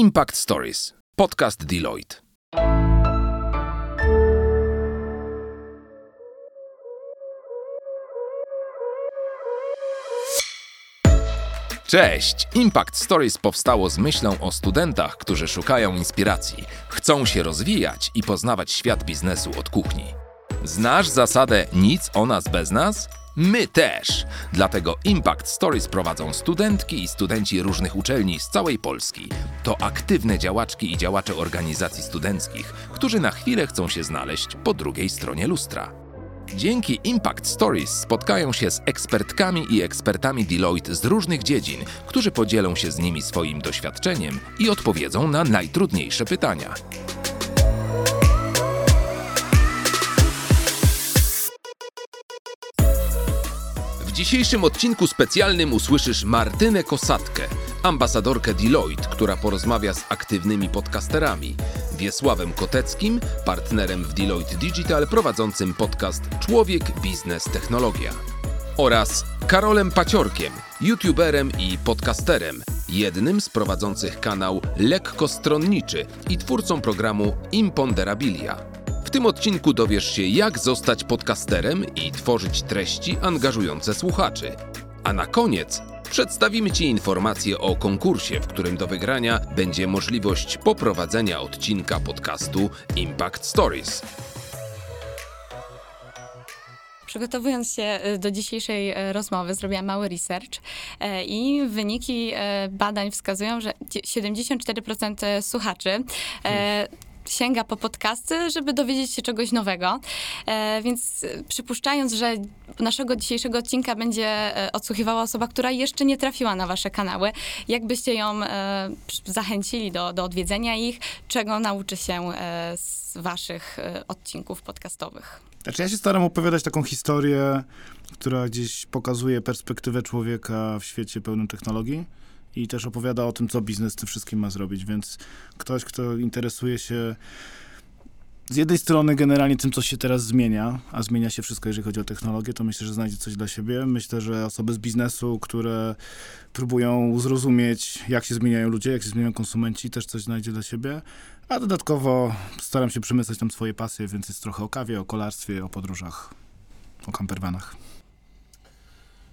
Impact Stories, podcast Deloitte. Cześć! Impact Stories powstało z myślą o studentach, którzy szukają inspiracji, chcą się rozwijać i poznawać świat biznesu od kuchni. Znasz zasadę nic o nas bez nas? My też! Dlatego Impact Stories prowadzą studentki i studenci różnych uczelni z całej Polski. To aktywne działaczki i działacze organizacji studenckich, którzy na chwilę chcą się znaleźć po drugiej stronie lustra. Dzięki Impact Stories spotkają się z ekspertkami i ekspertami Deloitte z różnych dziedzin, którzy podzielą się z nimi swoim doświadczeniem i odpowiedzą na najtrudniejsze pytania. Dzisiejszym odcinku specjalnym usłyszysz Martynę Kosatkę, ambasadorkę Deloitte, która porozmawia z aktywnymi podcasterami, Wiesławem Koteckim, partnerem w Deloitte Digital prowadzącym podcast Człowiek, Biznes, Technologia oraz Karolem Paciorkiem, youtuberem i podcasterem, jednym z prowadzących kanał Lekko Stronniczy i twórcą programu Imponderabilia. W tym odcinku dowiesz się, jak zostać podcasterem i tworzyć treści angażujące słuchaczy. A na koniec przedstawimy Ci informacje o konkursie, w którym do wygrania będzie możliwość poprowadzenia odcinka podcastu Impact Stories. Przygotowując się y, do dzisiejszej e, rozmowy, zrobiłam mały research e, i wyniki e, badań wskazują, że dzie- 74% słuchaczy e, sięga po podcasty, żeby dowiedzieć się czegoś nowego. E, więc e, przypuszczając, że naszego dzisiejszego odcinka będzie e, odsłuchiwała osoba, która jeszcze nie trafiła na wasze kanały, jak byście ją zachęcili do, do odwiedzenia ich, czego nauczy się z waszych odcinków podcastowych? Znaczy ja się staram opowiadać taką historię, która gdzieś pokazuje perspektywę człowieka w świecie pełnym technologii i też opowiada o tym, co biznes tym wszystkim ma zrobić, więc ktoś, kto interesuje się z jednej strony generalnie tym, co się teraz zmienia, a zmienia się wszystko, jeżeli chodzi o technologię, to myślę, że znajdzie coś dla siebie. Myślę, że osoby z biznesu, które próbują zrozumieć, jak się zmieniają ludzie, jak się zmieniają konsumenci, też coś znajdzie dla siebie. A dodatkowo staram się przemycać tam swoje pasje, więc jest trochę o kawie, o kolarstwie, o podróżach, o campervanach.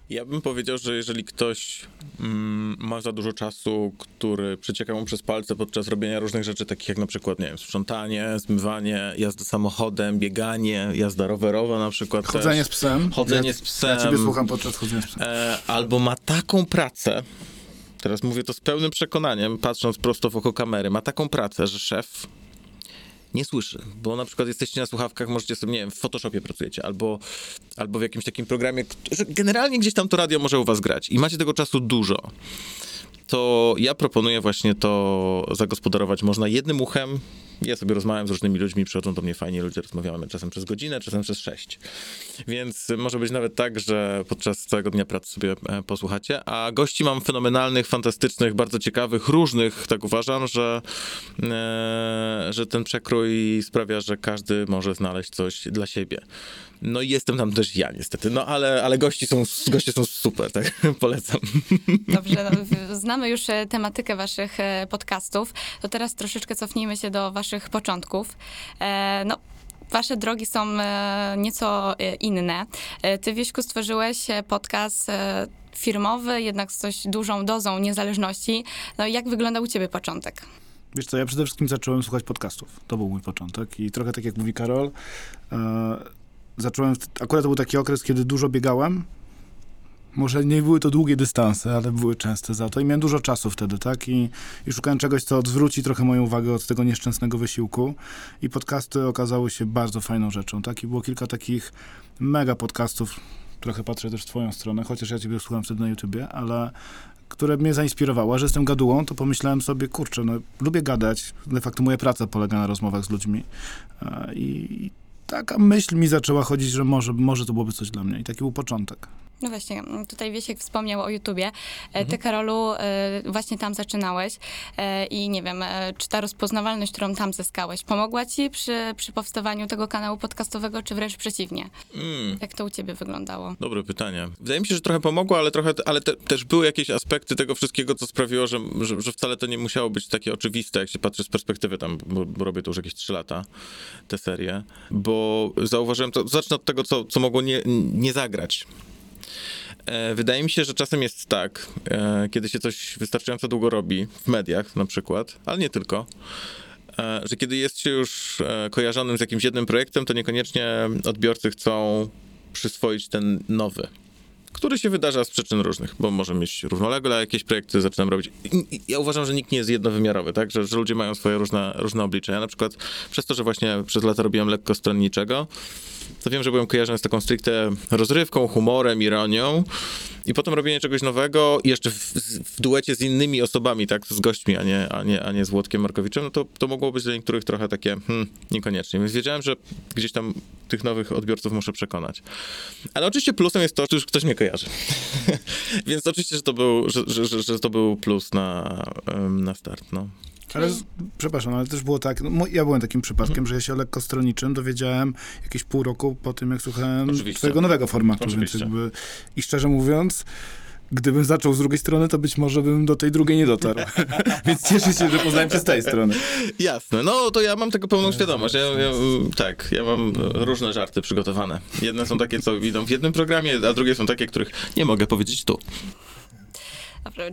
Ja bym powiedział, że jeżeli ktoś mm, ma za dużo czasu, który przecieka mu przez palce podczas robienia różnych rzeczy, takich jak na przykład, nie wiem, sprzątanie, zmywanie, jazda samochodem, bieganie, jazda rowerowa na przykład Chodzenie też, z psem. chodzenie ja, z psem, Ja ciebie słucham podczas chodzenia z psem. e, albo ma taką pracę, teraz mówię to z pełnym przekonaniem, patrząc prosto w oko kamery, ma taką pracę, że szef nie słyszy, bo na przykład jesteście na słuchawkach, możecie sobie, nie wiem, w Photoshopie pracujecie, albo, albo w jakimś takim programie, że generalnie gdzieś tam to radio może u was grać i macie tego czasu dużo, to ja proponuję właśnie to zagospodarować można jednym uchem. Ja sobie rozmawiam z różnymi ludźmi, przychodzą do mnie fajnie ludzie, rozmawiamy czasem przez godzinę, czasem przez sześć. Więc może być nawet tak, że podczas całego dnia pracy sobie e, posłuchacie. A gości mam fenomenalnych, fantastycznych, bardzo ciekawych, różnych, tak uważam, że, e, że ten przekrój sprawia, że każdy może znaleźć coś dla siebie. No i jestem tam też ja niestety, no ale, ale gości są, goście są super, tak polecam. Dobrze, no, znamy już e, tematykę waszych podcastów, to teraz troszeczkę cofnijmy się do waszych początków. E, No, wasze drogi są e, nieco e, inne. Ty, Wieśku, stworzyłeś podcast firmowy, jednak z dość dużą dozą niezależności. No jak wyglądał u ciebie początek? Wiesz co, ja przede wszystkim zacząłem słuchać podcastów. To był mój początek i trochę tak jak mówi Karol, e, zacząłem, akurat to był taki okres, kiedy dużo biegałem. Może nie były to długie dystanse, ale były częste za to i miałem dużo czasu wtedy, tak? I, i szukałem czegoś, co odwróci trochę moją uwagę od tego nieszczęsnego wysiłku i podcasty okazały się bardzo fajną rzeczą, tak? I było kilka takich mega podcastów, trochę patrzę też w twoją stronę, chociaż ja ciebie słucham wtedy na YouTubie, ale które mnie zainspirowało, że jestem gadułą, to pomyślałem sobie, kurczę, no lubię gadać, de facto moja praca polega na rozmowach z ludźmi e, i taka myśl mi zaczęła chodzić, że może, może to byłoby coś dla mnie i taki był początek. No właśnie, tutaj Wiesiek wspomniał o YouTubie. E, Mhm. Ty, Karolu, e, właśnie tam zaczynałeś e, i nie wiem, czy ta rozpoznawalność, którą tam zyskałeś, pomogła ci przy, przy powstawaniu tego kanału podcastowego, czy wręcz przeciwnie? Mm. Jak to u ciebie wyglądało? Dobre pytanie. Wydaje mi się, że trochę pomogło, ale trochę, ale te, też były jakieś aspekty tego wszystkiego, co sprawiło, że, że, że wcale to nie musiało być takie oczywiste, jak się patrzy z perspektywy tam, bo, bo robię to już jakieś 3 lata, tę serię, bo zauważyłem to, zacznę od tego, co, co mogło nie, nie zagrać. E, Wydaje mi się, że czasem jest tak, e, kiedy się coś wystarczająco długo robi, w mediach na przykład, ale nie tylko, e, że kiedy jest się już kojarzonym z jakimś jednym projektem, to niekoniecznie odbiorcy chcą przyswoić ten nowy, który się wydarza z przyczyn różnych, bo może mieć równolegle jakieś projekty, zaczynam robić. Ja uważam, że nikt nie jest jednowymiarowy, tak? Że, że ludzie mają swoje różne, różne oblicza. Ja na przykład przez to, że właśnie przez lata robiłem lekko stronniczego, to wiem, że byłem kojarzony z taką stricte rozrywką, humorem, ironią i potem robienie czegoś nowego jeszcze w, w duecie z innymi osobami, tak, z gośćmi, a nie, a nie, a nie z Włodkiem Markowiczem, no to, to mogło być dla niektórych trochę takie, hmm, niekoniecznie. Więc wiedziałem, że gdzieś tam tych nowych odbiorców muszę przekonać. Ale oczywiście plusem jest to, że już ktoś mnie kojarzy. Więc oczywiście, że to był, że, że, że, że to był plus na, na start, no. Ale, przepraszam, ale też było tak, no, ja byłem takim przypadkiem, że ja się o lekko stronniczym dowiedziałem jakieś pół roku po tym, jak słuchałem Oczywiście. twojego nowego formatu, Oczywiście. więc jakby, i szczerze mówiąc, gdybym zaczął z drugiej strony, to być może bym do tej drugiej nie dotarł. więc cieszę się, że poznałem cię z tej strony. Jasne, no to ja mam tego pełną świadomość. Ja, ja, tak, ja mam e, różne żarty przygotowane. Jedne są takie, co idą w jednym programie, a drugie są takie, których nie mogę powiedzieć tu.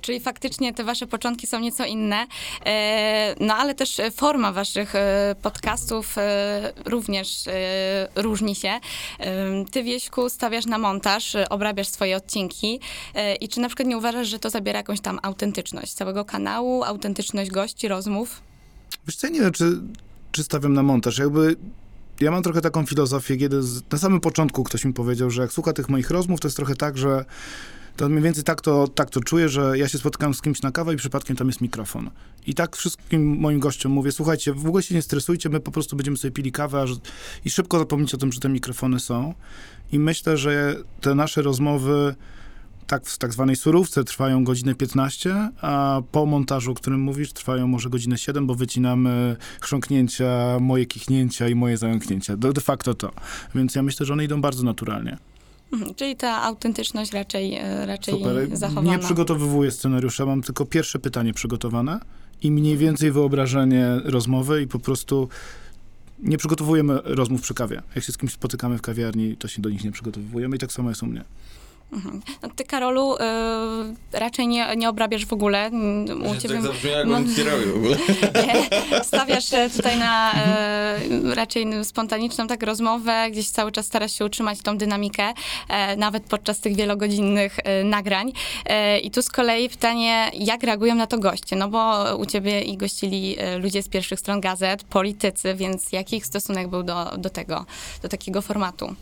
Czyli faktycznie te wasze początki są nieco inne, e, no ale też forma waszych e, podcastów e, również różni się. Ty, Wieśku, stawiasz na montaż, obrabiasz swoje odcinki i czy na przykład nie uważasz, że to zabiera jakąś tam autentyczność całego kanału, autentyczność gości, rozmów? Wiesz co, ja nie wiem, czy, czy stawiam na montaż. Jakby ja mam trochę taką filozofię, kiedy z, na samym początku ktoś mi powiedział, że jak słucha tych moich rozmów, to jest trochę tak, że to mniej więcej tak to, tak to czuję, że ja się spotykam z kimś na kawę i przypadkiem tam jest mikrofon. I tak wszystkim moim gościom mówię, słuchajcie, w ogóle się nie stresujcie, my po prostu będziemy sobie pili kawę i szybko zapomnieć o tym, że te mikrofony są. I myślę, że te nasze rozmowy tak w tak zwanej surówce trwają godzinę 15, a po montażu, o którym mówisz, trwają może godzinę 7, bo wycinamy chrząknięcia, moje kichnięcia i moje zająknięcia. De facto to. Więc ja myślę, że one idą bardzo naturalnie. Mhm, czyli ta autentyczność raczej, e, raczej Super. zachowana. Nie przygotowywuję scenariusza, mam tylko pierwsze pytanie przygotowane i mniej więcej wyobrażenie rozmowy i po prostu nie przygotowujemy rozmów przy kawie. Jak się z kimś spotykamy w kawiarni, to się do nich nie przygotowujemy i tak samo jest u mnie. Mhm. No, ty, Karolu, e, raczej nie, nie obrabiasz w ogóle. U ciebie... zabrzmiało, jakbym nic nie robił w ogóle. Stawiasz e, tutaj na e, raczej spontaniczną tak rozmowę, gdzieś cały czas starasz się utrzymać tą dynamikę, e, nawet podczas tych wielogodzinnych nagrań. I tu z kolei pytanie, jak reagują na to goście? No bo u ciebie i gościli ludzie z pierwszych stron gazet, politycy, więc jaki ich stosunek był do, do tego, do takiego formatu?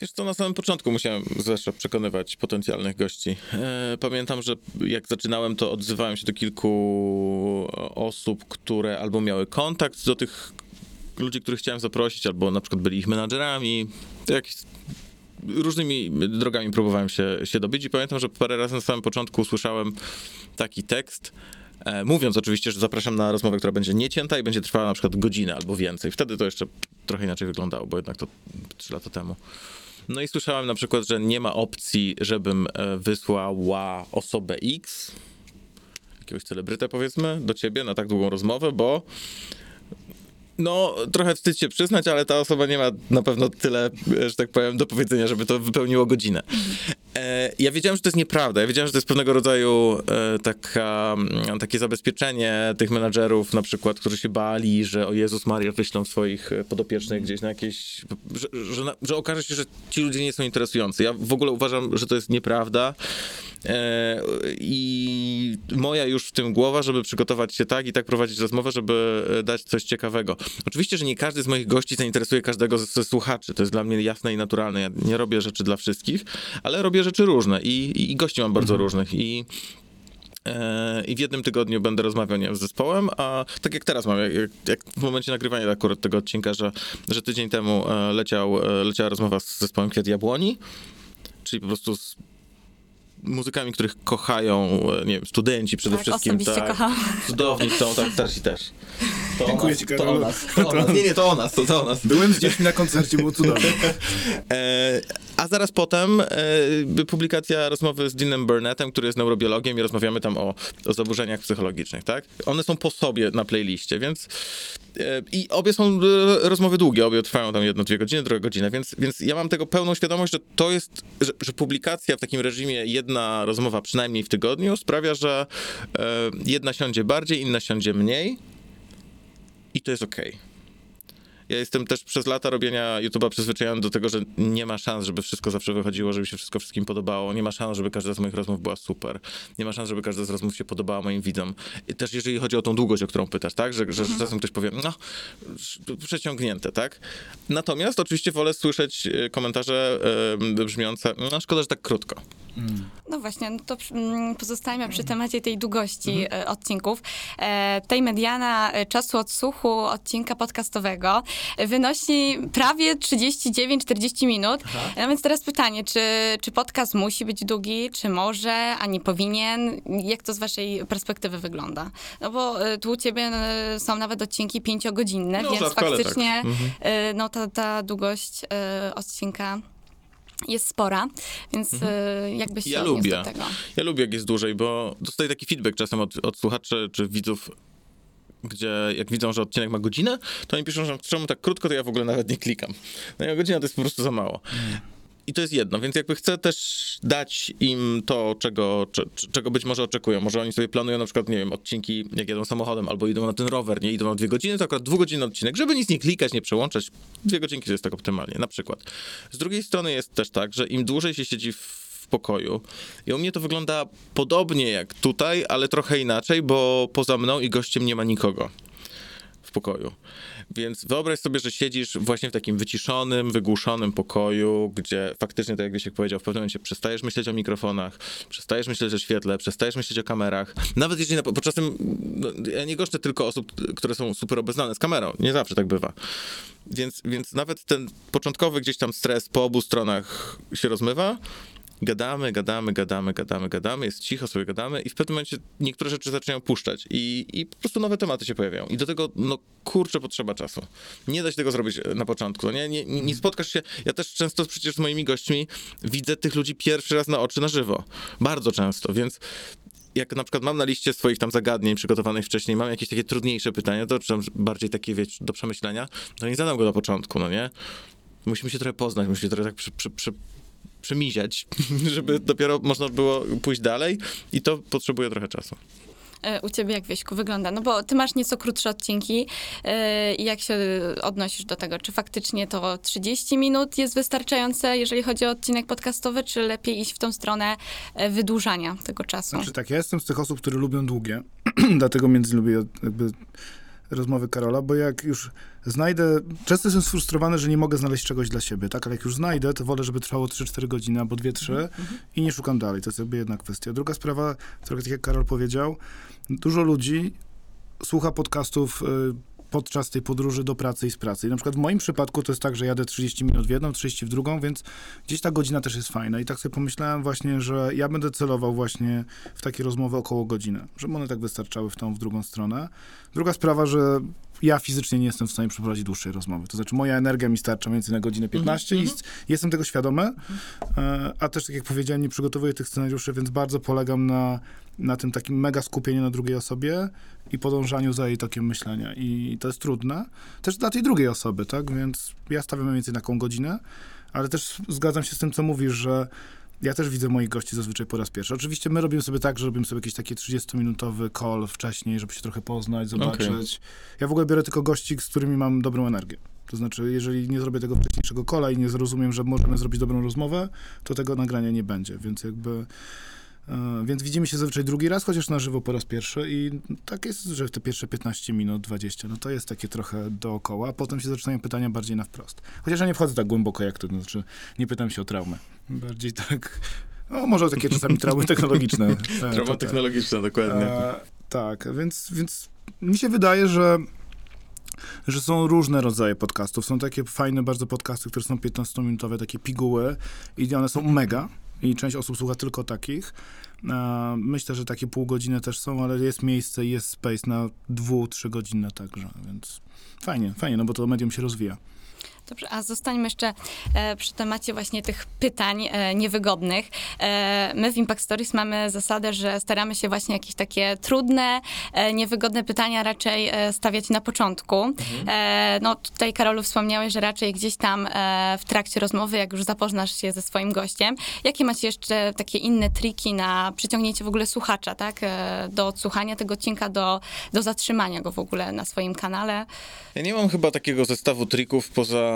Wiesz co, na samym początku musiałem zwłaszcza przekonywać potencjalnych gości. E, pamiętam, że jak zaczynałem, to odzywałem się do kilku osób, które albo miały kontakt do tych ludzi, których chciałem zaprosić, albo na przykład byli ich menadżerami. To różnymi drogami próbowałem się, się dobić i pamiętam, że parę razy na samym początku usłyszałem taki tekst, e, mówiąc oczywiście, że zapraszam na rozmowę, która będzie niecięta i będzie trwała na przykład godzinę albo więcej. Wtedy to jeszcze trochę inaczej wyglądało, bo jednak to trzy lata temu. No i słyszałem na przykład, że nie ma opcji, żebym e, wysłała osobę X, jakiegoś celebrytę powiedzmy, do ciebie na tak długą rozmowę, bo no, trochę wstyd się przyznać, ale ta osoba nie ma na pewno tyle, e, że tak powiem, do powiedzenia, żeby to wypełniło godzinę. E, ja wiedziałem, że to jest nieprawda. Ja wiedziałem, że to jest pewnego rodzaju e, taka, mm, takie zabezpieczenie tych menadżerów, na przykład, którzy się bali, że o Jezus Maria wyślą swoich e, podopiecznych gdzieś na jakieś... Że, że, na, że okaże się, że ci ludzie nie są interesujący. Ja w ogóle uważam, że to jest nieprawda. E, I moja już w tym głowa, żeby przygotować się tak i tak prowadzić rozmowę, żeby e, dać coś ciekawego. Oczywiście, że nie każdy z moich gości zainteresuje każdego ze, słuchaczy. To jest dla mnie jasne i naturalne. Ja nie robię rzeczy dla wszystkich, ale robię rzeczy różne i, i, gości mam bardzo różnych. I E, I w jednym tygodniu będę rozmawiał nie wiem, z zespołem, a tak jak teraz mam, jak, jak w momencie nagrywania akurat tego odcinka, że, że tydzień temu leciał, leciała rozmowa z zespołem Kwiat Jabłoni, czyli po prostu z muzykami, których kochają, e, nie wiem, studenci przede Tak, wszystkim. osobiście kocham. Cudowni są, tak, starsi też. To Dziękuję nas, ci, to o nas, to o nas. Nie, nie, to o nas, to, to o nas. Byłem z dziećmi na koncercie, było cudownie. E, a zaraz potem e, publikacja rozmowy z Deanem Burnettem, który jest neurobiologiem i rozmawiamy tam o, o zaburzeniach psychologicznych, tak? One są po sobie na playliście, więc i obie są e, rozmowy długie, obie trwają tam jedno, dwie godziny, druga godzina, więc, więc ja mam tego pełną świadomość, że to jest, że, że publikacja w takim reżimie jedna rozmowa przynajmniej w tygodniu sprawia, że e, jedna siądzie bardziej, inna siądzie mniej i to jest okej. Ja jestem też przez lata robienia YouTube'a przyzwyczajony do tego, że nie ma szans, żeby wszystko zawsze wychodziło, żeby się wszystko wszystkim podobało. Nie ma szans, żeby każda z moich rozmów była super. Nie ma szans, żeby każda z rozmów się podobała moim widzom. I też jeżeli chodzi o tą długość, o którą pytasz, tak? Że, że czasem ktoś powie, no, przeciągnięte, tak? Natomiast oczywiście wolę słyszeć e, komentarze e, brzmiące, no szkoda, że tak krótko. No właśnie, no to mm, pozostajemy przy temacie tej długości e, odcinków. Tej mediana czasu odsłuchu odcinka podcastowego wynosi prawie 39-40 minut. No więc teraz pytanie, czy, czy podcast musi być długi, czy może, a nie powinien? Jak to z waszej perspektywy wygląda? No bo e, tu u ciebie e, są nawet odcinki pięciogodzinne, No, więc ale tak. faktycznie Mhm. e, no, ta, ta długość odcinka jest spora, więc e, jakbyś się Ja lubię. do tego. Ja lubię, jak jest dłużej, bo dostaję taki feedback czasem od, od słuchaczy czy widzów, gdzie jak widzą, że odcinek ma godzinę, to oni piszą, że czemu tak krótko, to ja w ogóle nawet nie klikam. No i godzina to jest po prostu za mało. I to jest jedno, więc jakby chcę też dać im to, czego, cze- cze- czego być może oczekują. Może oni sobie planują na przykład, nie wiem, odcinki, jak jedą samochodem, albo idą na ten rower, nie idą na dwie godziny, to akurat dwugodzinny odcinek, żeby nic nie klikać, nie przełączać. Dwie godzinki to jest tak optymalnie, na przykład. Z drugiej strony jest też tak, że im dłużej się siedzi w w pokoju. I u mnie to wygląda podobnie jak tutaj, ale trochę inaczej, bo poza mną i gościem nie ma nikogo w pokoju. Więc wyobraź sobie, że siedzisz właśnie w takim wyciszonym, wygłuszonym pokoju, gdzie faktycznie, tak jak Wiesiek powiedział, w pewnym momencie przestajesz myśleć o mikrofonach, przestajesz myśleć o świetle, przestajesz myśleć o kamerach. Nawet jeżeli, na, czasem, no, ja nie goszczę tylko osób, które są super obeznane z kamerą. Nie zawsze tak bywa. Więc, więc nawet ten początkowy gdzieś tam stres po obu stronach się rozmywa, gadamy, gadamy, gadamy, gadamy, gadamy, jest cicho, sobie gadamy i w pewnym momencie niektóre rzeczy zaczynają puszczać i, i po prostu nowe tematy się pojawiają. I do tego, no kurczę, potrzeba czasu. Nie da się tego zrobić e, na początku. No nie, nie, nie spotkasz się, ja też często przecież z moimi gośćmi widzę tych ludzi pierwszy raz na oczy, na żywo. Bardzo często, więc jak na przykład mam na liście swoich tam zagadnień przygotowanych wcześniej, mam jakieś takie trudniejsze pytania, to czy bardziej takie, wiecie, do przemyślenia, to nie zadam go na początku, no nie? Musimy się trochę poznać, musimy się trochę tak przy, przy, przy, przemiziać, żeby dopiero można było pójść dalej i to potrzebuje trochę czasu. E, U ciebie jak, Wieśku, wygląda? No bo ty masz nieco krótsze odcinki e, i jak się odnosisz do tego? Czy faktycznie to 30 minut jest wystarczające, jeżeli chodzi o odcinek podcastowy, czy lepiej iść w tą stronę e, wydłużania tego czasu? Znaczy tak, ja jestem z tych osób, które lubią długie, dlatego między lubię jakby rozmowy Karola, bo jak już znajdę, często jestem sfrustrowany, że nie mogę znaleźć czegoś dla siebie, tak, ale jak już znajdę, to wolę, żeby trwało 3-4 godziny albo 2-3 i nie szukam dalej, to jest jakby jedna kwestia. Druga sprawa, trochę tak jak Karol powiedział, dużo ludzi słucha podcastów y, podczas tej podróży do pracy i z pracy. I na przykład w moim przypadku to jest tak, że jadę 30 minut w jedną, 30 w drugą, więc gdzieś ta godzina też jest fajna. I tak sobie pomyślałem właśnie, że ja będę celował właśnie w takie rozmowy około godziny, żeby one tak wystarczały w tą, w drugą stronę. Druga sprawa, że ja fizycznie nie jestem w stanie przeprowadzić dłuższej rozmowy. To znaczy moja energia mi starcza więcej na godzinę 15 i s- jestem tego świadomy, e, a też tak jak powiedziałem, nie przygotowuję tych scenariuszy, więc bardzo polegam na, na tym takim mega skupieniu na drugiej osobie i podążaniu za jej tokiem myślenia. I to jest trudne. Też dla tej drugiej osoby, tak? Więc ja stawiam mniej więcej taką godzinę, ale też zgadzam się z tym, co mówisz, że ja też widzę moich gości zazwyczaj po raz pierwszy. Oczywiście my robimy sobie tak, że robimy sobie jakiś taki 30-minutowy call wcześniej, żeby się trochę poznać, zobaczyć. Ja w ogóle biorę tylko gości, z którymi mam dobrą energię. To znaczy, jeżeli nie zrobię tego wcześniejszego kola i nie zrozumiem, że możemy zrobić dobrą rozmowę, to tego nagrania nie będzie, więc jakby... e, Więc widzimy się zazwyczaj drugi raz, chociaż na żywo po raz pierwszy i tak jest, że te pierwsze 15 minut, 20, no to jest takie trochę dookoła, a potem się zaczynają pytania bardziej na wprost. Chociaż ja nie wchodzę tak głęboko jak ty, to znaczy nie pytam się o traumę. Bardziej tak, no może takie czasami traumy technologiczne. E, Trauma tak. technologiczna, dokładnie. E, tak, więc, więc mi się wydaje, że że są różne rodzaje podcastów. Są takie fajne bardzo podcasty, które są 15-minutowe, takie piguły i one są mega i część osób słucha tylko takich. Myślę, że takie pół godziny też są, ale jest miejsce, jest space na dwu, trzy godziny także, więc fajnie, fajnie, no bo to medium się rozwija. Dobrze, a zostańmy jeszcze e, przy temacie właśnie tych pytań e, niewygodnych. E, my w Impact Stories mamy zasadę, że staramy się właśnie jakieś takie trudne, niewygodne pytania raczej stawiać na początku. E, no tutaj Karolu wspomniałeś, że raczej gdzieś tam w trakcie rozmowy, jak już zapoznasz się ze swoim gościem, jakie macie jeszcze takie inne triki na przyciągnięcie w ogóle słuchacza, tak? Do odsłuchania tego odcinka, do, do zatrzymania go w ogóle na swoim kanale. Ja nie mam chyba takiego zestawu trików poza.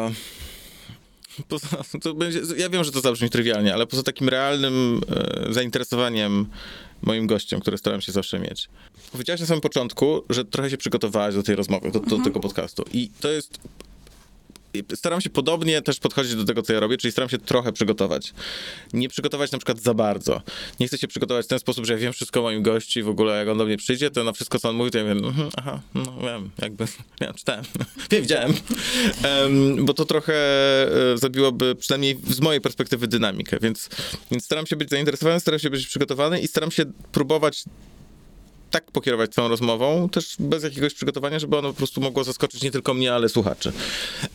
Poza, to będzie, ja wiem, że to zabrzmi trywialnie, ale poza takim realnym e, zainteresowaniem moim gościem, które staram się zawsze mieć. Powiedziałaś na samym początku, że trochę się przygotowałaś do tej rozmowy, do, do tego podcastu. I to jest. Staram się podobnie też podchodzić do tego, co ja robię, czyli staram się trochę przygotować. Nie przygotować na przykład za bardzo. Nie chcę się przygotować w ten sposób, że ja wiem wszystko o moim gościu i w ogóle jak on do mnie przyjdzie, to na wszystko, co on mówi, to ja wiem, mhm, aha, no wiem, jakby, ja czytałem, wiem, widziałem. Em, bo to trochę e, zabiłoby, przynajmniej z mojej perspektywy, dynamikę, więc, więc staram się być zainteresowany, staram się być przygotowany i staram się próbować tak pokierować całą rozmową, też bez jakiegoś przygotowania, żeby ono po prostu mogło zaskoczyć nie tylko mnie, ale słuchaczy.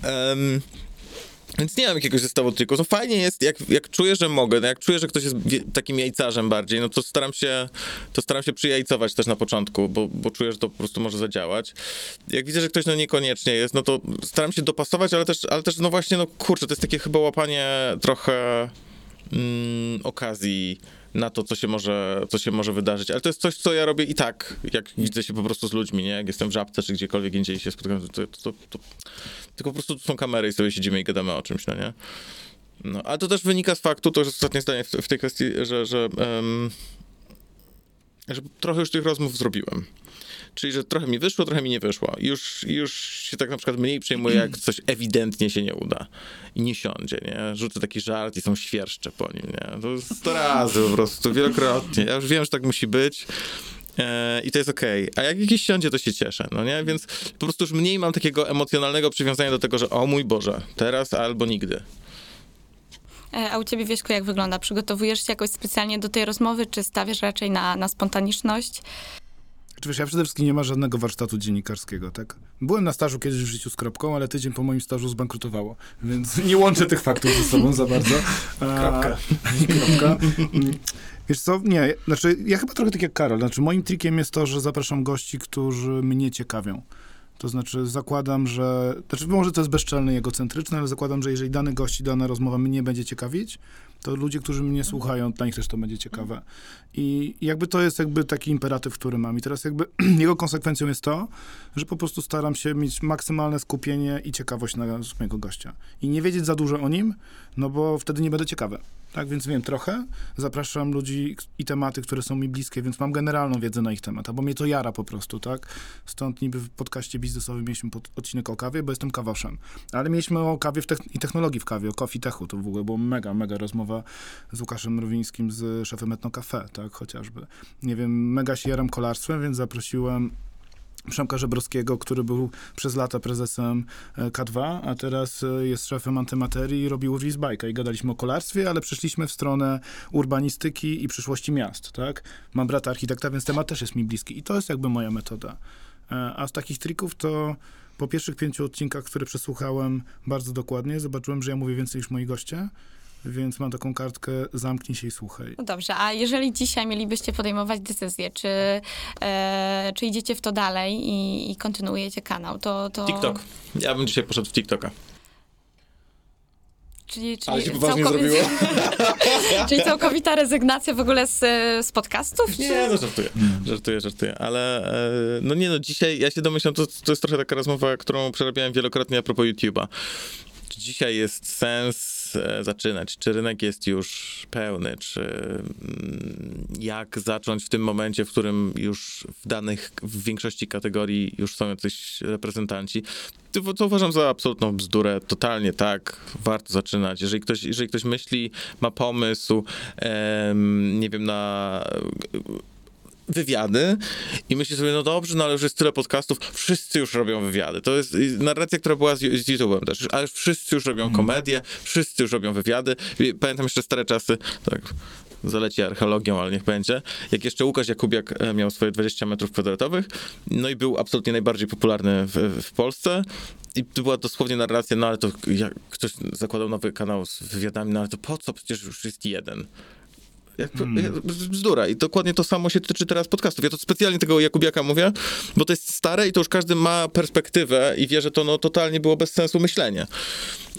Em, więc nie mam jakiegoś zestawu trików. No fajnie jest, jak, jak czuję, że mogę, no jak czuję, że ktoś jest takim jajcarzem bardziej, no to staram się, to staram się przyjajcować też na początku, bo, bo czuję, że to po prostu może zadziałać. Jak widzę, że ktoś no niekoniecznie jest, no to staram się dopasować, ale też, ale też no właśnie, no kurczę, to jest takie chyba łapanie trochę mm, okazji na to, co się, może, co się może wydarzyć. Ale to jest coś, co ja robię i tak, jak widzę się po prostu z ludźmi, nie? Jak jestem w żabce, czy gdziekolwiek indziej się spotykam, to, to, to, to tylko po prostu tu są kamery i sobie siedzimy i gadamy o czymś, no nie? No, ale to też wynika z faktu, to jest ostatnie zdanie w, w tej kwestii, że, że, em, że trochę już tych rozmów zrobiłem. Czyli, że trochę mi wyszło, trochę mi nie wyszło. Już, już się tak na przykład mniej przejmuję, jak coś ewidentnie się nie uda. I nie siądzie, nie? Rzucę taki żart i są świerszcze po nim, nie? To sto razy po prostu, wielokrotnie. Ja już wiem, że tak musi być. E, I to jest okej. A jak jakiś siądzie, to się cieszę, no nie? Więc po prostu już mniej mam takiego emocjonalnego przywiązania do tego, że o mój Boże, teraz albo nigdy. E, A u ciebie, Wieśku, jak wygląda? Przygotowujesz się jakoś specjalnie do tej rozmowy, czy stawiasz raczej na, na spontaniczność? Czy wiesz, ja przede wszystkim nie ma żadnego warsztatu dziennikarskiego, tak? Byłem na stażu kiedyś w życiu z kropką, ale tydzień po moim stażu zbankrutowało, więc nie łączę tych faktów ze sobą za bardzo. Kropka. kropka. Wiesz co, nie, znaczy ja chyba trochę tak jak Karol, znaczy moim trikiem jest to, że zapraszam gości, którzy mnie ciekawią. To znaczy zakładam, że, znaczy może to jest bezczelne i egocentryczne, ale zakładam, że jeżeli dany gość i dana rozmowa mnie będzie ciekawić, to ludzie, którzy mnie słuchają, dla nich też to będzie ciekawe. I jakby to jest jakby taki imperatyw, który mam. I teraz jakby jego konsekwencją jest to, że po prostu staram się mieć maksymalne skupienie i ciekawość na mojego gościa. I nie wiedzieć za dużo o nim, no bo wtedy nie będę ciekawy. Tak, więc wiem trochę, zapraszam ludzi i tematy, które są mi bliskie, więc mam generalną wiedzę na ich temat, bo mnie to jara po prostu, tak? Stąd niby w podcaście biznesowym mieliśmy pod, odcinek o kawie, bo jestem kawoszem. Ale mieliśmy o kawie i technologii w kawie, o coffee techu, to w ogóle była mega, mega rozmowa z Łukaszem Mrowińskim, z szefem Etno Cafe, tak, chociażby. Nie wiem, mega się jaram kolarstwem, więc zaprosiłem Przemka Żebrowskiego, który był przez lata prezesem e, K2, a teraz e, jest szefem antymaterii i robił Urwis Bajka. I gadaliśmy o kolarstwie, ale przeszliśmy w stronę urbanistyki i przyszłości miast, tak? Mam brata architekta, więc temat też jest mi bliski. I to jest jakby moja metoda. E, A z takich trików to po pierwszych pięciu odcinkach, które przesłuchałem bardzo dokładnie, zobaczyłem, że ja mówię więcej niż moi goście, więc mam taką kartkę zamknij się i słuchaj. No dobrze, a jeżeli dzisiaj mielibyście podejmować decyzję, czy, e, czy idziecie w to dalej i, i kontynuujecie kanał, to... to... TikTok. Ja bym dzisiaj poszedł w TikToka. Czyli, czyli, Ale się poważnie całkowi- zrobiło. czyli całkowita rezygnacja w ogóle z, z podcastów? Nie, czy... no żartuję, żartuję, żartuję, ale e, no nie no, dzisiaj ja się domyślam, to, to jest trochę taka rozmowa, którą przerabiałem wielokrotnie a propos YouTube'a. Czy dzisiaj jest sens zaczynać? Czy rynek jest już pełny? Czy mm, jak zacząć w tym momencie, w którym już w danych, w większości kategorii już są jacyś reprezentanci? To, uważam za absolutną bzdurę. Totalnie tak. Warto zaczynać. Jeżeli ktoś, jeżeli ktoś myśli, ma pomysł, nie wiem, na wywiady i myślę sobie, no dobrze, no ale już jest tyle podcastów, wszyscy już robią wywiady. To jest narracja, która była z, z YouTube'em też, ale wszyscy już robią komedię, wszyscy już robią wywiady. Pamiętam jeszcze stare czasy, tak zaleci archeologią, ale niech będzie, jak jeszcze Łukasz Jakubiak e, miał swoje 20 metrów kwadratowych, no i był absolutnie najbardziej popularny w, w Polsce, i to była dosłownie narracja, no ale to jak ktoś zakładał nowy kanał z wywiadami, no ale to po co, przecież już jest jeden. Jak, jak, bzdura. I dokładnie to samo się tyczy teraz podcastów. Ja to specjalnie tego Jakubiaka mówię, bo to jest stare i to już każdy ma perspektywę i wie, że to no, totalnie było bez sensu myślenie.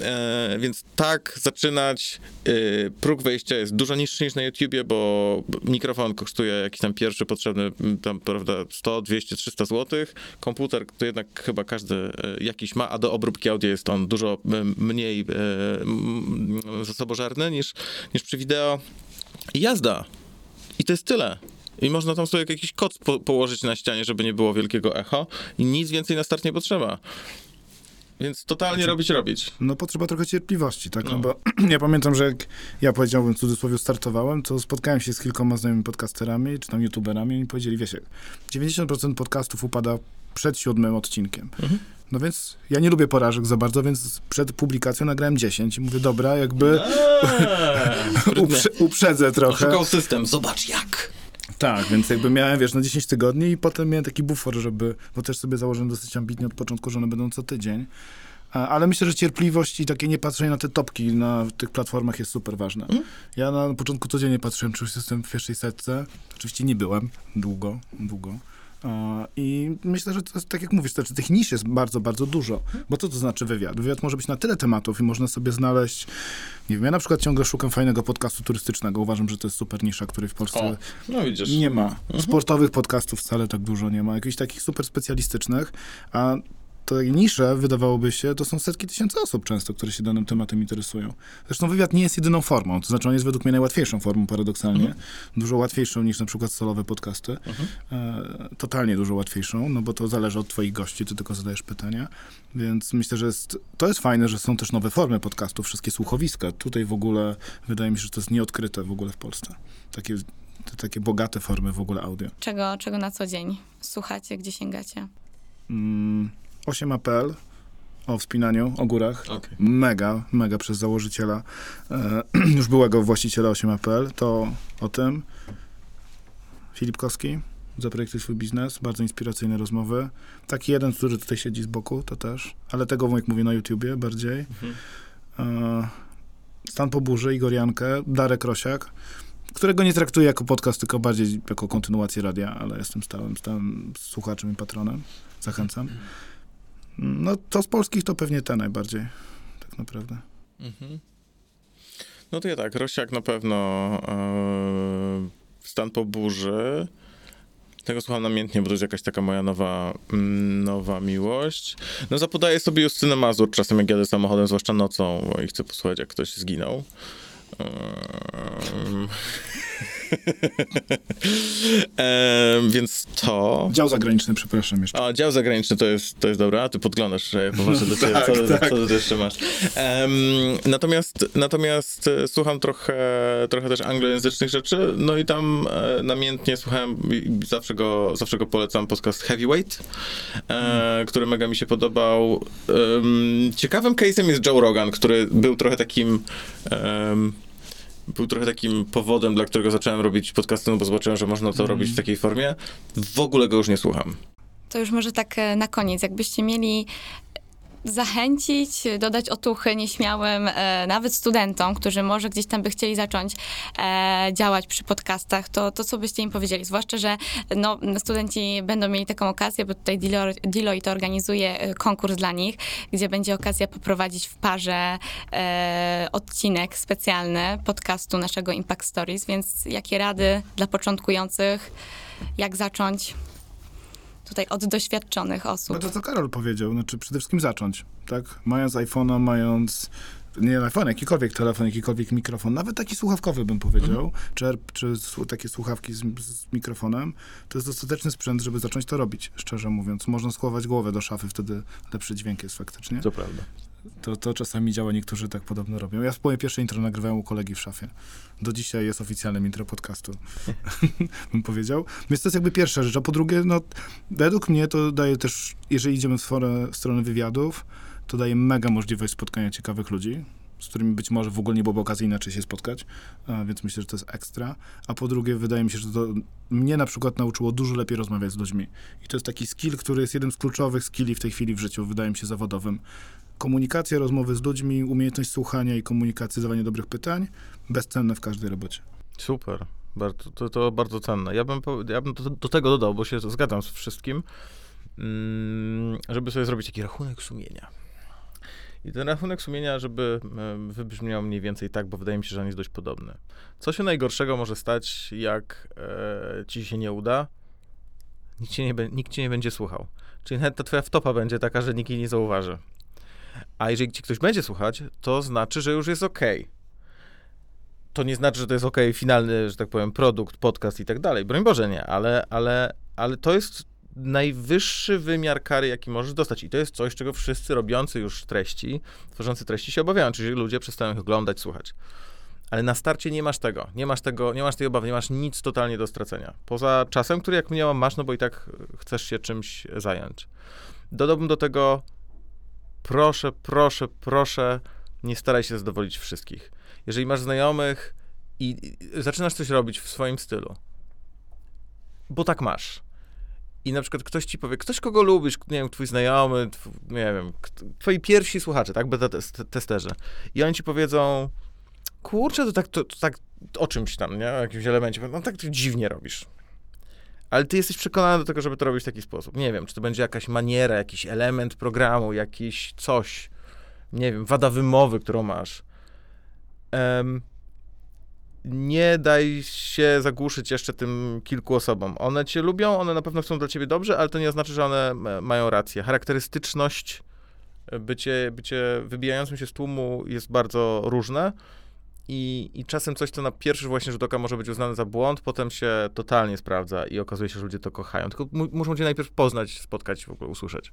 E, więc tak zaczynać. E, próg wejścia jest dużo niższy niż na YouTubie, bo mikrofon kosztuje jakiś tam pierwszy potrzebny, tam prawda, 100, 200, 300 zł. Komputer to jednak chyba każdy e, jakiś ma, a do obróbki audio jest on dużo m, mniej zasobożerny niż, niż przy wideo. I jazda. I to jest tyle. I można tam sobie jakiś kod po położyć na ścianie, żeby nie było wielkiego echo. I nic więcej na start nie potrzeba. Więc totalnie robić, robić. No potrzeba trochę cierpliwości, tak? No, No. bo ja pamiętam, że jak ja powiedziałbym w cudzysłowie startowałem, to spotkałem się z kilkoma znajomymi podcasterami, czy tam youtuberami i oni powiedzieli, wiesz, jak 90% podcastów upada przed siódmym odcinkiem. Mhm. No więc ja nie lubię porażek za bardzo, więc przed publikacją nagrałem 10 i mówię, dobra, jakby uprze uprzedzę trochę. Szukał system, zobacz jak. Tak, więc jakby miałem, wiesz, na 10 tygodni i potem miałem taki bufor, żeby, bo też sobie założyłem dosyć ambitnie od początku, że one będą co tydzień. Ale myślę, że cierpliwość i takie nie patrzenie na te topki na tych platformach jest super ważne. Ja na początku codziennie patrzyłem, czy już jestem w pierwszej setce. Oczywiście nie byłem długo, długo. I myślę, że to jest, tak jak mówisz, to, tych nisz jest bardzo, bardzo dużo. Bo co to znaczy wywiad? Wywiad może być na tyle tematów i można sobie znaleźć, nie wiem, ja na przykład ciągle szukam fajnego podcastu turystycznego. Uważam, że to jest super nisza, której w Polsce O, no nie ma. Sportowych podcastów wcale tak dużo nie ma. Jakichś takich super specjalistycznych, a te nisze, wydawałoby się, to są setki tysięcy osób często, które się danym tematem interesują. Zresztą wywiad nie jest jedyną formą, to znaczy on jest według mnie najłatwiejszą formą paradoksalnie. Dużo łatwiejszą niż na przykład solowe podcasty. E, totalnie dużo łatwiejszą, no bo to zależy od twoich gości, ty tylko zadajesz pytania. Więc myślę, że jest, to jest fajne, że są też nowe formy podcastów, wszystkie słuchowiska. Tutaj w ogóle wydaje mi się, że to jest nieodkryte w ogóle w Polsce. Takie, te, takie bogate formy w ogóle audio. Czego, czego na co dzień słuchacie, gdzie sięgacie? Mm, 8APL o wspinaniu, o górach. Okej. Mega, mega przez założyciela, e, już byłego właściciela 8APL, to o tym. Filip Kowski, Zaprojektuj swój biznes, bardzo inspiracyjne rozmowy. Taki jeden, który tutaj siedzi z boku, to też, ale tego, jak mówię, na YouTubie bardziej. E, Stan po burzy, Igor Jankę, Darek Rosiak, którego nie traktuję jako podcast, tylko bardziej jako kontynuację radia, ale jestem stałym, stałym słuchaczem i patronem. Zachęcam. No to z polskich to pewnie te najbardziej, tak naprawdę. Mhm. No to ja tak, Rosiak na pewno e, Stan po burzy. Tego słucham namiętnie, bo to jest jakaś taka moja nowa, mm, nowa miłość. No zapodaję sobie Justynę Mazur czasem, jak jadę samochodem, zwłaszcza nocą i chcę posłuchać, jak ktoś zginął. Ehm. Em, więc to... Dział zagraniczny, przepraszam jeszcze. A, dział zagraniczny to jest, to jest dobra, a ty podglądasz, że popatrzę do ciebie, Tak, co, tak. co ty jeszcze masz. Em, natomiast, natomiast e, słucham trochę, trochę też anglojęzycznych rzeczy, no i tam e, namiętnie słuchałem, zawsze go, zawsze go polecam, podcast Heavyweight, e, który mega mi się podobał. Ciekawym case'em jest Joe Rogan, który był trochę takim... był trochę takim powodem, dla którego zacząłem robić podcasty, no bo zobaczyłem, że można to robić w takiej formie. W ogóle go już nie słucham. To już może tak e, na koniec, jakbyście mieli zachęcić, dodać otuchy nieśmiałym, e, nawet studentom, którzy może gdzieś tam by chcieli zacząć e, działać przy podcastach, to, to co byście im powiedzieli? Zwłaszcza, że no, studenci będą mieli taką okazję, bo tutaj Deloitte, organizuje e, konkurs dla nich, gdzie będzie okazja poprowadzić w parze e, odcinek specjalny podcastu naszego Impact Stories, więc jakie rady dla początkujących, jak zacząć? Tutaj od doświadczonych osób. No to co Karol powiedział, znaczy przede wszystkim zacząć, tak? Mając iPhone'a, mając nie iPhone, jakikolwiek telefon, jakikolwiek mikrofon, nawet taki słuchawkowy bym powiedział, Mhm. czy, czy takie słuchawki z, z mikrofonem, to jest dostateczny sprzęt, żeby zacząć to robić, szczerze mówiąc. Można schować głowę do szafy, wtedy lepszy dźwięk jest faktycznie. Co prawda. To, to czasami działa, niektórzy tak podobno robią. Ja moje pierwsze intro nagrywałem u kolegi w szafie. Do dzisiaj jest oficjalnym intro podcastu, bym powiedział. Więc to jest jakby pierwsza rzecz. A po drugie, no, według mnie to daje też, jeżeli idziemy w stronę, w stronę wywiadów, to daje mega możliwość spotkania ciekawych ludzi, z którymi być może w ogóle nie byłoby okazji inaczej się spotkać, więc myślę, że to jest ekstra. A po drugie, wydaje mi się, że to mnie na przykład nauczyło dużo lepiej rozmawiać z ludźmi. I to jest taki skill, który jest jednym z kluczowych skilli w tej chwili w życiu, wydaje mi się, zawodowym. Komunikacja, rozmowy z ludźmi, umiejętność słuchania i komunikacji, zadawanie dobrych pytań, bezcenne w każdej robocie. Super. Bardzo, to, to bardzo cenne. Ja bym, ja bym do, do tego dodał, bo się zgadzam z wszystkim, mm, żeby sobie zrobić taki rachunek sumienia. I ten rachunek sumienia, żeby em, wybrzmiał mniej więcej tak, bo wydaje mi się, że on jest dość podobny. Co się najgorszego może stać, jak e, ci się nie uda? Nikt cię nie, nikt cię nie będzie słuchał. Czyli nawet ta twoja wtopa będzie taka, że nikt jej nie zauważy. A jeżeli ci ktoś będzie słuchać, to znaczy, że już jest okej to nie znaczy, że to jest ok, finalny, że tak powiem, produkt, podcast i tak dalej. Broń Boże, nie, ale, ale, ale to jest najwyższy wymiar kary, jaki możesz dostać. I to jest coś, czego wszyscy robiący już treści, tworzący treści się obawiają, czyli ludzie przestają ich oglądać, słuchać. Ale na starcie nie masz tego, nie masz tego, nie masz tej obawy, nie masz nic totalnie do stracenia. Poza czasem, który jak miałam, masz, no bo i tak chcesz się czymś zająć. Dodałbym do tego, proszę, proszę, proszę, nie staraj się zadowolić wszystkich jeżeli masz znajomych i, zaczynasz coś robić w swoim stylu, bo tak masz. I na przykład ktoś ci powie, ktoś kogo lubisz, nie wiem, twój znajomy, nie wiem, twoi pierwsi słuchacze, tak, beta test, testerzy. I oni ci powiedzą, kurczę, to tak, to, to tak o czymś tam, nie, o jakimś elemencie, no tak dziwnie robisz. Ale ty jesteś przekonany do tego, żeby to robić w taki sposób. Nie wiem, czy to będzie jakaś maniera, jakiś element programu, jakiś coś, nie wiem, wada wymowy, którą masz. Em, nie daj się zagłuszyć jeszcze tym kilku osobom. One cię lubią, one na pewno chcą dla ciebie dobrze, ale to nie oznacza, że one e, mają rację. Charakterystyczność, e, bycie, bycie wybijającym się z tłumu jest bardzo różne i, i czasem coś, co na pierwszy właśnie rzut oka może być uznane za błąd, potem się totalnie sprawdza i okazuje się, że ludzie to kochają. Tylko mu, muszą cię najpierw poznać, spotkać, w ogóle usłyszeć.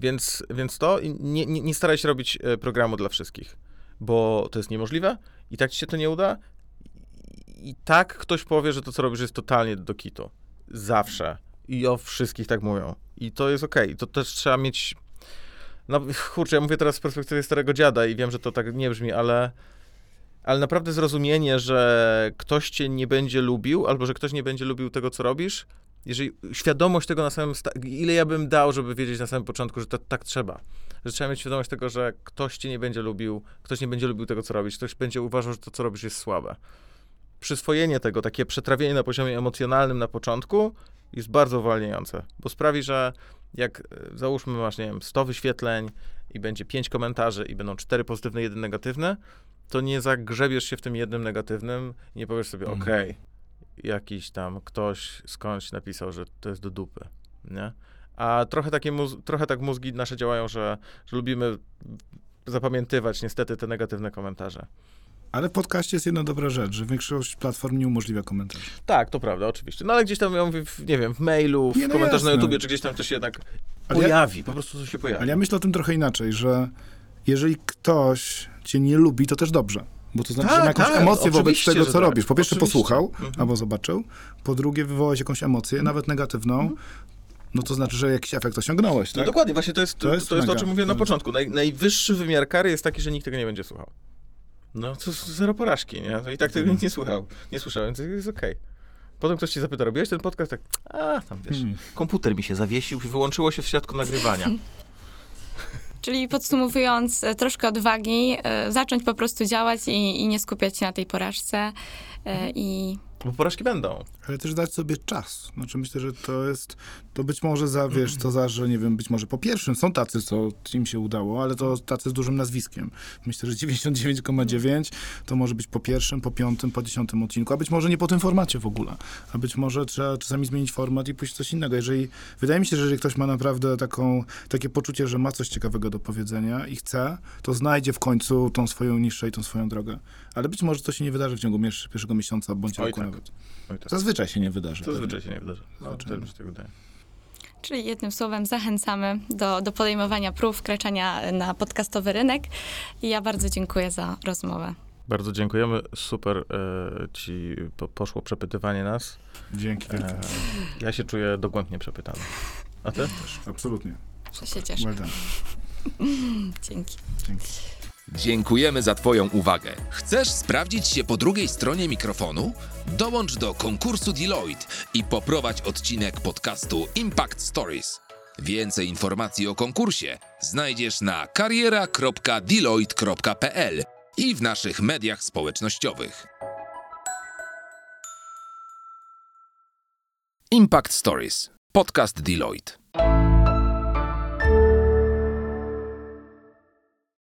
Więc, więc to nie, nie, nie staraj się robić e, programu dla wszystkich bo to jest niemożliwe i tak ci się to nie uda. I tak ktoś powie, że to, co robisz, jest totalnie do kitu. Zawsze. I o wszystkich tak mówią. I to jest okej. To też trzeba mieć... No kurczę, ja mówię teraz z perspektywy starego dziada i wiem, że to tak nie brzmi, ale... Ale naprawdę zrozumienie, że ktoś cię nie będzie lubił, albo że ktoś nie będzie lubił tego, co robisz, jeżeli świadomość tego na samym, ile ja bym dał, żeby wiedzieć na samym początku, że to, tak trzeba. Że trzeba mieć świadomość tego, że ktoś cię nie będzie lubił, ktoś nie będzie lubił tego, co robisz, ktoś będzie uważał, że to, co robisz, jest słabe. Przyswojenie tego, takie przetrawienie na poziomie emocjonalnym na początku jest bardzo uwalniające, bo sprawi, że jak e, załóżmy masz, nie wiem, 100 wyświetleń i będzie 5 komentarzy i będą 4 pozytywne, 1 negatywny, to nie zagrzebiesz się w tym jednym negatywnym i nie powiesz sobie, Mhm. okej, jakiś tam ktoś skądś napisał, że to jest do dupy, nie? A trochę, takie móz- trochę tak mózgi nasze działają, że, że lubimy zapamiętywać niestety te negatywne komentarze. Ale w podcaście jest jedna dobra rzecz, że większość platform nie umożliwia komentarzy. Tak, to prawda, oczywiście. No ale gdzieś tam, ja mówię, w, nie wiem, w mailu, w Nie, no komentarzu na jasne. YouTubie, czy gdzieś tam to się jednak Ale ja- pojawi, po prostu to się pojawi. Ale ja myślę o tym trochę inaczej, że jeżeli ktoś cię nie lubi, to też dobrze. Bo to znaczy, Tak, że ma jakąś tak, emocję wobec tego, co tak. robisz. Po pierwsze Oczywiście. posłuchał, Mhm. albo zobaczył. Po drugie wywołać jakąś emocję, nawet negatywną. No to znaczy, że jakiś efekt osiągnąłeś, No tak? dokładnie, właśnie to jest to, To jest to, to o czym mówiłem na początku. Naj, najwyższy wymiar kary jest taki, że nikt tego nie będzie słuchał. No to zero porażki, nie? I tak tego nikt nie słuchał. Nie słyszałem, więc jest okej. Potem ktoś ci zapyta, robiłeś ten podcast? Tak, a tam wiesz, Hmm. komputer mi się zawiesił i wyłączyło się w środku nagrywania. Czyli podsumowując, e, troszkę odwagi, e, zacząć po prostu działać i, i nie skupiać się na tej porażce e, i Bo porażki będą. Ale też dać sobie czas. Znaczy myślę, że to jest, to być może za, wiesz, to za, że nie wiem, być może po pierwszym są tacy, co im się udało, ale to tacy z dużym nazwiskiem. Myślę, że 99,9 to może być po pierwszym, po piątym, po dziesiątym odcinku, a być może nie po tym formacie w ogóle. A być może trzeba czasami zmienić format i pójść coś innego. Jeżeli, wydaje mi się, że jeżeli ktoś ma naprawdę taką, takie poczucie, że ma coś ciekawego do powiedzenia i chce, to znajdzie w końcu tą swoją niszę i tą swoją drogę. Ale być może to się nie wydarzy w ciągu pierwszego miesiąca bądź Oj roku tak. nawet. Oj, tak. Zazwyczaj się nie wydarzy. Zazwyczaj się nie wydarzy. No, też mi się tak wydaje. Czyli jednym słowem zachęcamy do, do podejmowania prób, wkraczania na podcastowy rynek. I ja bardzo dziękuję za rozmowę. Bardzo dziękujemy. Super e, ci po, poszło przepytywanie nas. Dzięki. E, ja się czuję dogłębnie przepytany. A ty? Absolutnie. To się cieszę. Well done. Dzięki. Dzięki. Dziękujemy za Twoją uwagę. Chcesz sprawdzić się po drugiej stronie mikrofonu? Dołącz do konkursu Deloitte i poprowadź odcinek podcastu Impact Stories. Więcej informacji o konkursie znajdziesz na kariera.deloitte.pl i w naszych mediach społecznościowych. Impact Stories. Podcast Deloitte.